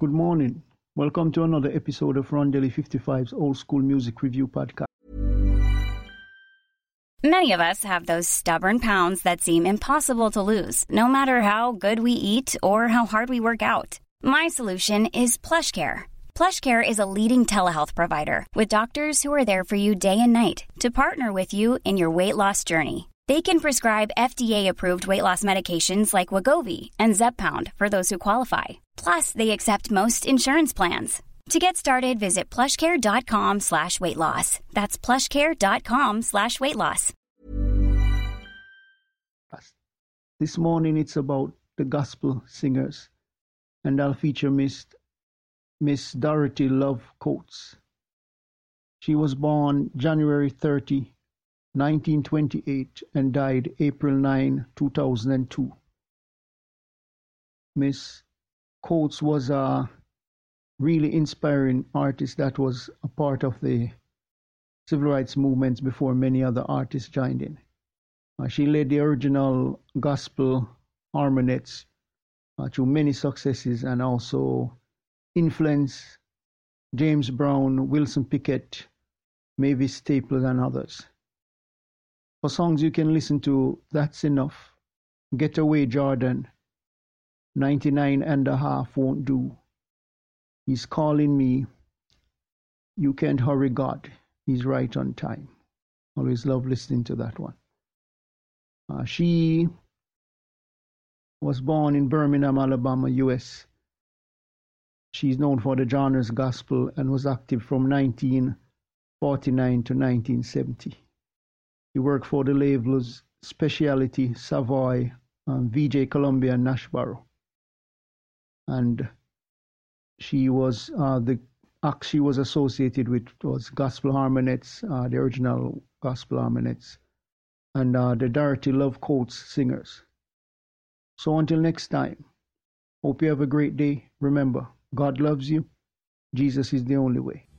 Good morning. Welcome to another episode of Rondelle 55's Old School Music Review Podcast. Many of us have those stubborn pounds that seem impossible to lose, no matter how good we eat or how hard we work out. My solution is PlushCare. PlushCare is a leading telehealth provider with doctors who are there for you day and night to partner with you in your weight loss journey. They can prescribe FDA-approved weight loss medications like Wegovy and Zepbound for those who qualify. Plus, they accept most insurance plans. To get started, visit plushcare.com slash weight loss. That's plushcare.com slash weight loss. This morning it's about the gospel singers, and I'll feature Miss, Miss Dorothy Love Coates. She was born January 30, 1928 and died April 9, 2002. Miss Coates was a really inspiring artist that was a part of the civil rights movements before many other artists joined in. Uh, she led the original gospel harmonettes uh, many successes and also influenced James Brown, Wilson Pickett, Mavis Staples, and others. For songs you can listen to, That's Enough, Get Away Jordan, 99 and a half won't do. He's calling me. You can't hurry God. He's right on time. Always love listening to that one. Uh, she was born in Birmingham, Alabama, U.S. She's known for the genres gospel and was active from 1949 to 1970. He worked for the labels Speciality, Savoy, um, Vee-Jay Columbia, and Nashboro. And she was uh, the act she was associated with was Gospel Harmonettes, uh, the original Gospel Harmonettes, and uh, the Dorothy Love Coates singers. So until next time, hope you have a great day. Remember, God loves you. Jesus is the only way.